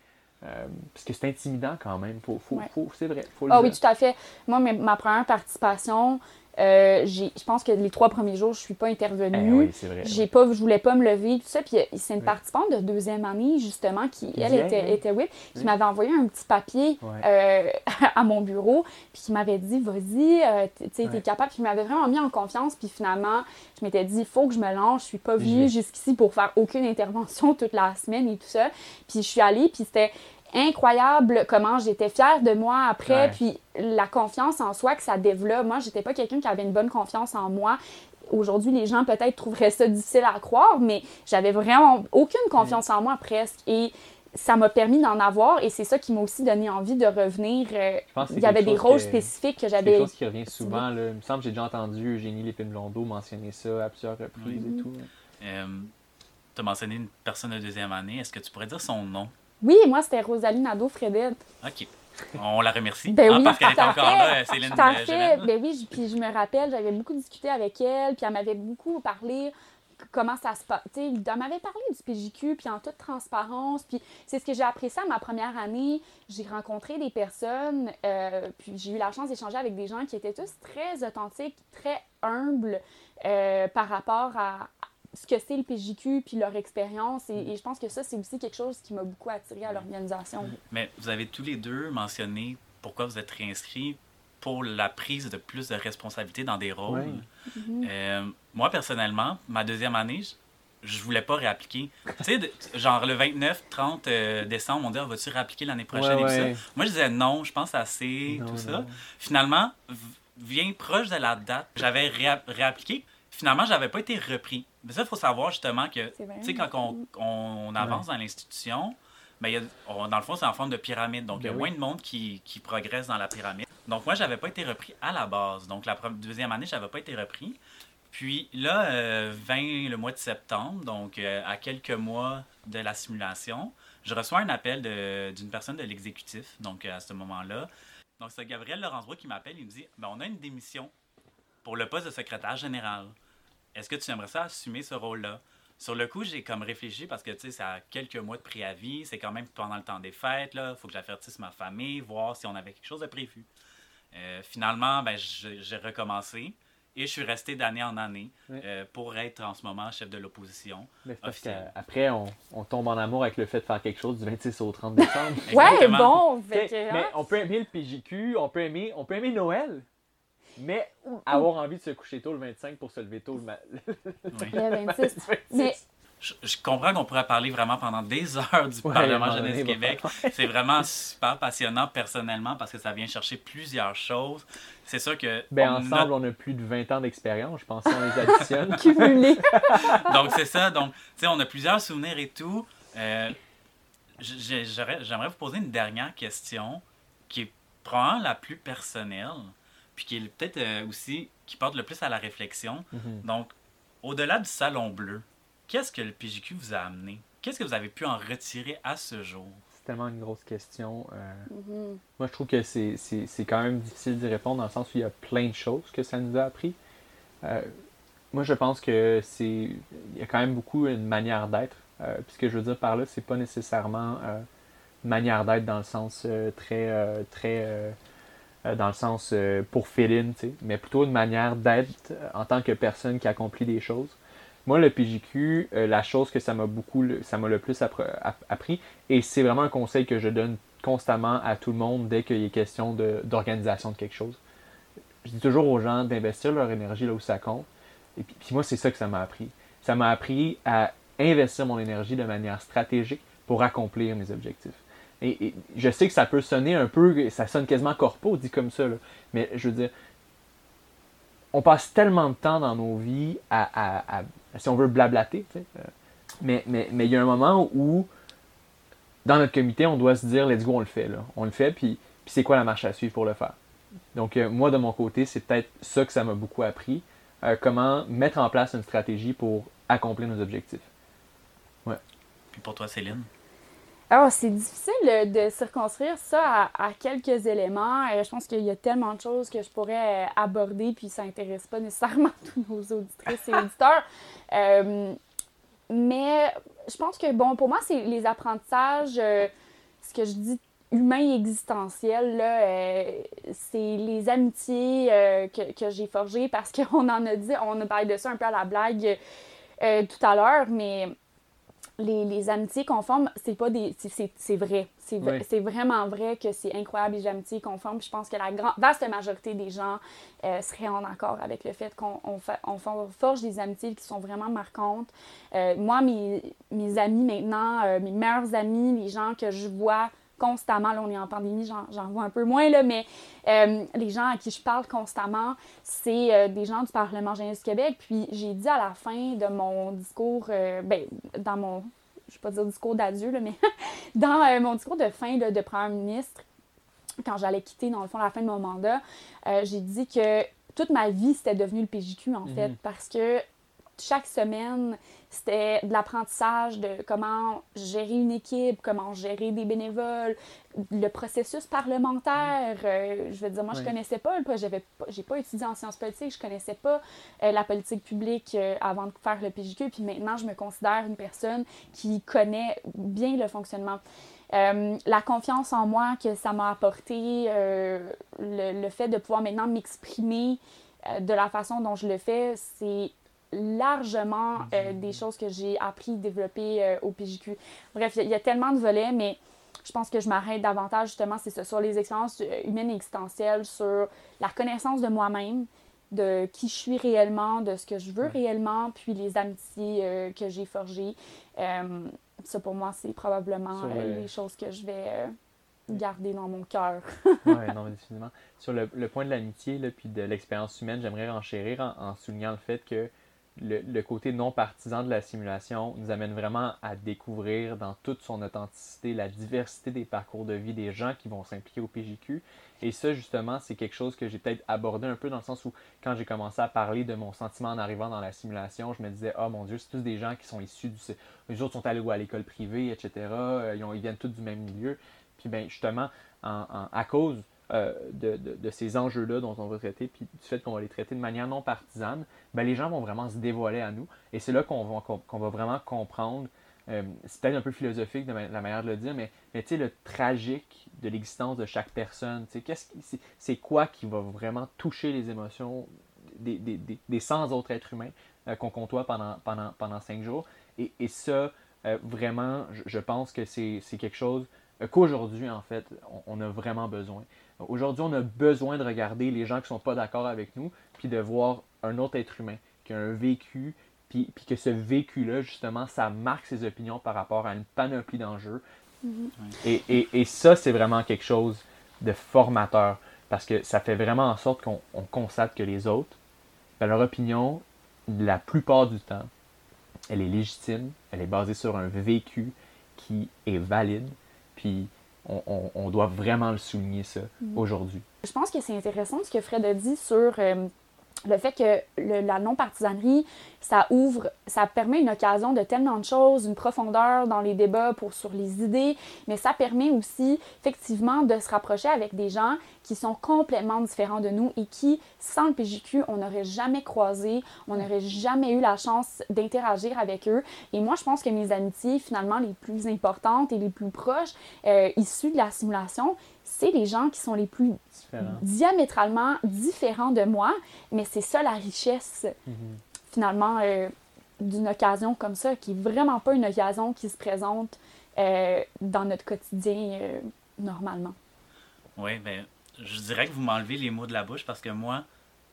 Euh, parce que c'est intimidant quand même. Faut, faut, Ouais. faut- c'est vrai. Faut le Ah oui, dire. tout à fait. Moi, ma première participation, euh, je pense que les trois premiers jours, je suis pas intervenue. Eh oui, c'est vrai. J'ai pas, je voulais pas me lever, tout ça. Puis euh, c'est une Oui. participante de deuxième année, justement, qui, elle, était, oui. était whip, qui m'avait envoyé un petit papier euh, à mon bureau, puis qui m'avait dit, vas-y, euh, tu sais, t'es capable. Puis il m'avait vraiment mis en confiance. Puis finalement, je m'étais dit, il faut que je me lance. Je suis pas venue jusqu'ici pour faire aucune intervention toute la semaine et tout ça. Puis je suis allée, puis c'était incroyable comment j'étais fière de moi après, Ouais. puis la confiance en soi que ça développe. Moi, j'étais pas quelqu'un qui avait une bonne confiance en moi. Aujourd'hui, les gens peut-être trouveraient ça difficile à croire, mais j'avais vraiment aucune confiance en moi presque. Et ça m'a permis d'en avoir, et c'est ça qui m'a aussi donné envie de revenir. euh, Je pense que c'est il y avait des rôles que- spécifiques que C'est quelque j'avais. chose qui revient souvent. Là. Il me semble que j'ai déjà entendu Eugénie Lépine-Blondeau mentionner ça à plusieurs reprises et tout. Euh, tu as mentionné une personne de deuxième année. Est-ce que tu pourrais dire son nom? Oui, moi, c'était Rosalie Nadeau-Fredette. OK. On la remercie. Ben Ah, oui, parce qu'elle est encore là, Céline Tout à fait. Ben oui, puis je me rappelle, j'avais beaucoup discuté avec elle, puis elle m'avait beaucoup parlé comment ça se passe. Tu elle m'avait parlé du PJQ, puis en toute transparence. Puis c'est ce que j'ai apprécié à ma première année. J'ai rencontré des personnes, euh, puis j'ai eu la chance d'échanger avec des gens qui étaient tous très authentiques, très humbles euh, par rapport à ce que c'est le PJQ, puis leur expérience. Et, et je pense que ça, c'est aussi quelque chose qui m'a beaucoup attiré à l'organisation. Mais vous avez tous les deux mentionné pourquoi vous êtes réinscrits pour la prise de plus de responsabilités dans des rôles. Ouais. Mhm. Euh, moi, personnellement, ma deuxième année, je, je voulais pas réappliquer. tu sais, genre le 29-30 euh, décembre, on dit, Ah, vas-tu réappliquer l'année prochaine et tout ça? Moi, je disais non, je pense assez, Non, tout ça. non. Finalement, v- vient proche de la date, j'avais réa- réappliqué. Finalement, j'avais pas été repris. Mais ça, il faut savoir justement que, tu sais, quand on, on avance dans l'institution, ben, dans le fond, c'est en forme de pyramide. Donc, il y a Ben moins de monde qui, qui progresse dans la pyramide. Donc, moi, j'avais pas été repris à la base. Donc, la deuxième année, j'avais pas été repris. Puis là, euh, 20 le mois de septembre, donc euh, à quelques mois de la simulation, je reçois un appel d'une personne de l'exécutif, donc euh, à ce moment-là. Donc c'est Gabriel Laurence qui m'appelle, il me dit ben, on a une démission pour le poste de secrétaire général. Est-ce que tu aimerais ça assumer ce rôle-là? Sur le coup, j'ai comme réfléchi parce que tu sais, c'est à quelques mois de préavis, c'est quand même pendant le temps des fêtes, là. Faut que j'avertisse ma famille, voir si on avait quelque chose de prévu. Euh, finalement, ben, je- j'ai recommencé et je suis resté d'année en année Oui. euh, pour être en ce moment chef de l'opposition. Mais parce qu'après, on, on tombe en amour avec le fait de faire quelque chose du 26 au 30 décembre. Ouais, bon, fait mais hein, on peut aimer le PJQ, on peut aimer, on peut aimer Noël, mais avoir envie de se coucher tôt le 25 pour se lever tôt le, ma- Oui. le 26. le 26. Mais Je, je comprends qu'on pourrait parler vraiment pendant des heures du Ouais, Parlement Jeunesse donné, Québec. C'est vraiment super passionnant personnellement parce que ça vient chercher plusieurs choses. C'est sûr que. Ben, on ensemble, on a plus de 20 ans d'expérience, je pense, si on les additionne. cumulé. Donc, c'est ça. Donc, tu sais, on a plusieurs souvenirs et tout. Euh, J'aimerais vous poser une dernière question qui est probablement la plus personnelle, puis qui est peut-être euh, aussi qui porte le plus à la réflexion. Mhm. Donc, au-delà du salon bleu, qu'est-ce que le PJQ vous a amené? Qu'est-ce que vous avez pu en retirer à ce jour? C'est tellement une grosse question. euh, Mhm. Moi, je trouve que c'est c'est- c'est quand même difficile d'y répondre dans le sens où il y a plein de choses que ça nous a appris. Euh, moi, je pense que c'est. Il y a quand même beaucoup une manière d'être. Euh, puis ce que je veux dire par là, c'est pas nécessairement euh, une manière d'être dans le sens euh, très. euh, très dans le sens euh, pour sais, mais plutôt une manière d'être euh, en tant que personne qui accomplit des choses. Moi, le PJQ, euh, la chose que ça m'a beaucoup, ça m'a le plus appris, et c'est vraiment un conseil que je donne constamment à tout le monde dès qu'il est question d'organisation de, quelque chose. Je dis toujours aux gens d'investir leur énergie là où ça compte. Et puis moi, c'est ça que ça m'a appris. Ça m'a appris à investir mon énergie de manière stratégique pour accomplir mes objectifs. Et, et je sais que ça peut sonner un peu, ça sonne quasiment corpo dit comme ça, là. mais je veux dire, on passe tellement de temps dans nos vies à, si on veut, blablater. tu sais, euh, mais il y a un moment où, dans notre comité, on doit se dire, let's go, on le fait. Là. On le fait, puis, puis c'est quoi la marche à suivre pour le faire? Donc, euh, moi, de mon côté, c'est peut-être ça que ça m'a beaucoup appris. euh, comment mettre en place une stratégie pour accomplir nos objectifs. Puis pour toi, Céline? Alors, c'est difficile de circonscrire ça à, quelques éléments. Euh, je pense qu'il y a tellement de choses que je pourrais euh, aborder, puis ça n'intéresse pas nécessairement tous nos auditrices et auditeurs. Euh, mais je pense que, bon, pour moi, c'est les apprentissages, ce que je dis humain et existentiel, là, c'est les amitiés que, que j'ai forgées parce qu'on en a dit, on a parlé de ça un peu à la blague tout à l'heure, mais les, les amitiés qu'on forme, c'est pas des. c'est- vrai. C'est Oui. vraiment vrai que c'est incroyable les amitiés qu'on forme. Puis je pense que la grande, vaste majorité des gens euh, seraient en accord avec le fait qu'on on forge des amitiés qui sont vraiment marquantes. Euh, moi, mes, mes amis maintenant, euh, mes meilleurs amis, les gens que je vois constamment, là on est en pandémie, j'en vois un peu moins, là, mais euh, les gens à qui je parle constamment, c'est euh, des gens du Parlement jeunesse du Québec. Puis j'ai dit à la fin de mon discours, euh, ben, dans mon, je vais pas dire discours d'adieu, là, mais dans euh, mon discours de fin là, de premier ministre, quand j'allais quitter, dans le fond, la fin de mon mandat, j'ai dit que toute ma vie, c'était devenu le PJQ, en fait, Mhm. parce que chaque semaine, c'était de l'apprentissage de comment gérer une équipe, comment gérer des bénévoles, le processus parlementaire. euh, je veux dire, moi, je Oui. connaissais pas, le- j'avais pas, j'ai pas étudié en sciences politiques, je connaissais pas euh, la politique publique euh, avant de faire le PJQ, puis maintenant, je me considère une personne qui connaît bien le fonctionnement. Euh, la confiance en moi que ça m'a apporté, euh, le, le fait de pouvoir maintenant m'exprimer euh, de la façon dont je le fais, c'est largement euh, des choses que j'ai appris, développées euh, au PJQ. Bref, il y, a- il y a tellement de volets, mais je pense que je m'arrête davantage justement, c'est ça, sur les expériences euh, humaines et existentielles, sur la connaissance de moi-même, de qui je suis réellement, de ce que je veux réellement, puis les amitiés euh, que j'ai forgées. Ça, pour moi, c'est probablement les choses que je vais garder dans mon cœur. Oui, non, mais définitivement. Sur le, le point de l'amitié puis de l'expérience humaine, j'aimerais renchérir en, en soulignant le fait que le, côté non partisan de la simulation nous amène vraiment à découvrir dans toute son authenticité la diversité des parcours de vie des gens qui vont s'impliquer au PJQ. Et ça, justement, c'est quelque chose que j'ai peut-être abordé un peu dans le sens où, quand j'ai commencé à parler de mon sentiment en arrivant dans la simulation, je me disais, oh mon Dieu, c'est tous des gens qui sont issus du. Les autres sont allés à l'école privée, etc. Euh, Ils, viennent tous du même milieu. Puis, ben, justement, en- en- à cause euh, de, de- ces enjeux-là dont on va traiter, puis du fait qu'on va les traiter de manière non partisane, ben, les gens vont vraiment se dévoiler à nous. Et c'est là qu'on va, qu'on- va vraiment comprendre. euh, c'est peut-être un peu philosophique de la manière de le dire, mais, mais tu sais, le tragique de l'existence de chaque personne. qu'est-ce c'est- quoi qui va vraiment toucher les émotions des, des, des, des 100 autres êtres humains euh, qu'on côtoie pendant, pendant, pendant 5 jours? Et, et ça, vraiment, je, pense que c'est quelque chose qu'aujourd'hui, en fait, on a vraiment besoin. Aujourd'hui, on a besoin de regarder les gens qui sont pas d'accord avec nous, puis de voir un autre être humain qui a un vécu, puis, puis que ce vécu-là, justement, ça marque ses opinions par rapport à une panoplie d'enjeux. et, et, et ça, c'est vraiment quelque chose de formateur, parce que ça fait vraiment en sorte qu'on on constate que les autres, ben, leur opinion, la plupart du temps, elle est légitime, elle est basée sur un vécu qui est valide, puis on, on- on doit vraiment le souligner ça aujourd'hui. Je pense que c'est intéressant ce que Fred a dit sur euh, le fait que le- la non-partisanerie, ça ouvre, ça permet une occasion de tellement de choses, une profondeur dans les débats pour, sur les idées, mais ça permet aussi effectivement de se rapprocher avec des gens qui sont complètement différents de nous et qui, sans le PJQ, on n'aurait jamais croisé, on n'aurait jamais eu la chance d'interagir avec eux. Et moi, je pense que mes amitiés, finalement, les plus importantes et les plus proches, euh, issues de la simulation, c'est les gens qui sont les plus Différent. diamétralement différents de moi, mais c'est ça la richesse, finalement, euh, d'une occasion comme ça, qui est vraiment pas une occasion qui se présente euh, dans notre quotidien euh, normalement. Oui, ben, je dirais que vous m'enlevez les mots de la bouche parce que moi,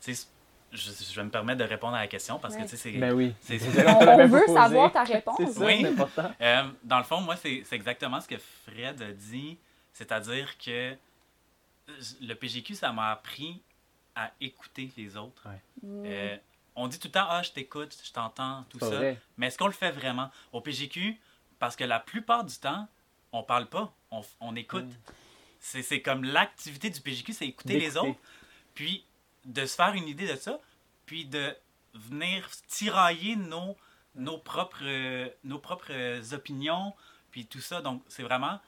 tu sais, je, je vais me permettre de répondre à la question parce que, tu sais, c'est. Ben oui. ça On, veut savoir ta réponse. C'est ça, Oui. c'est important. Euh, dans le fond, moi, c'est c'est exactement ce que Fred a dit. C'est-à-dire que le PGQ, ça m'a appris à écouter les autres. Ouais. Euh, on dit tout le temps, ah, je t'écoute, je t'entends, tout ça. vrai. Mais est-ce qu'on le fait vraiment? Au PGQ? Parce que la plupart du temps, on parle pas, on, on écoute. Mm. C'est c'est comme l'activité du PGQ, c'est écouter les autres, puis de se faire une idée de ça, puis de venir tirailler nos, nos, propres, nos propres opinions, puis tout ça. Donc, c'est vraiment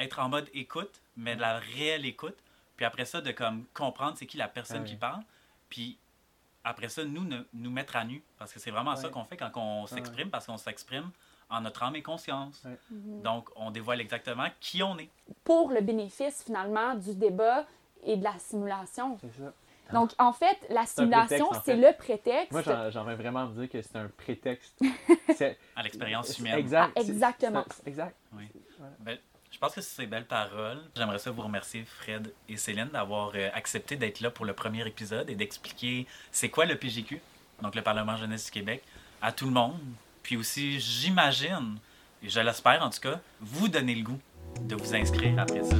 être en mode écoute, mais de la réelle écoute. Puis après ça, de comme comprendre c'est qui la personne Ah qui parle. Puis après ça, nous, ne- nous mettre à nu. Parce que c'est vraiment ça qu'on fait quand on s'exprime, parce qu'on s'exprime en notre âme et conscience. Ouais. Donc, on dévoile exactement qui on est. Pour le bénéfice, finalement, du débat et de la simulation. C'est ça. Donc, en fait, la simulation, en c'est fait. le prétexte. Moi, j'en vais vraiment me dire que c'est un prétexte. À l'expérience humaine. Exact. Ah, exactement. Exact. Oui. Ben, je pense que c'est ces belles paroles. J'aimerais ça vous remercier, Fred et Céline, d'avoir euh, accepté d'être là pour le premier épisode et d'expliquer c'est quoi le PGQ, donc le Parlement jeunesse du Québec, à tout le monde. Puis aussi, j'imagine, et je l'espère en tout cas, vous donner le goût de vous inscrire après ça.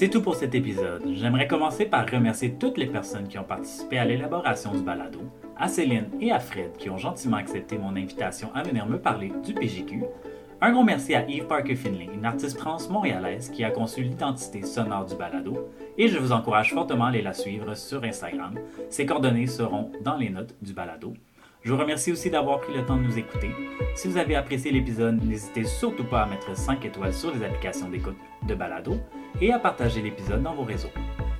C'est tout pour cet épisode. J'aimerais commencer par remercier toutes les personnes qui ont participé à l'élaboration du balado, à Céline et à Fred qui ont gentiment accepté mon invitation à venir me parler du PGQ. Un gros merci à Eve Parker Finley, une artiste trans montréalaise qui a conçu l'identité sonore du balado, et je vous encourage fortement à aller la suivre sur Instagram. Ses coordonnées seront dans les notes du balado. Je vous remercie aussi d'avoir pris le temps de nous écouter. Si vous avez apprécié l'épisode, n'hésitez surtout pas à mettre 5 étoiles sur les applications d'écoute de balado et à partager l'épisode dans vos réseaux.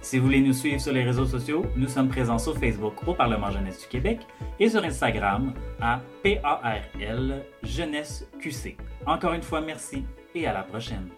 Si vous voulez nous suivre sur les réseaux sociaux, nous sommes présents sur Facebook au Parlement Jeunesse du Québec et sur Instagram à PARL Jeunesse QC. Encore une fois, merci et à la prochaine.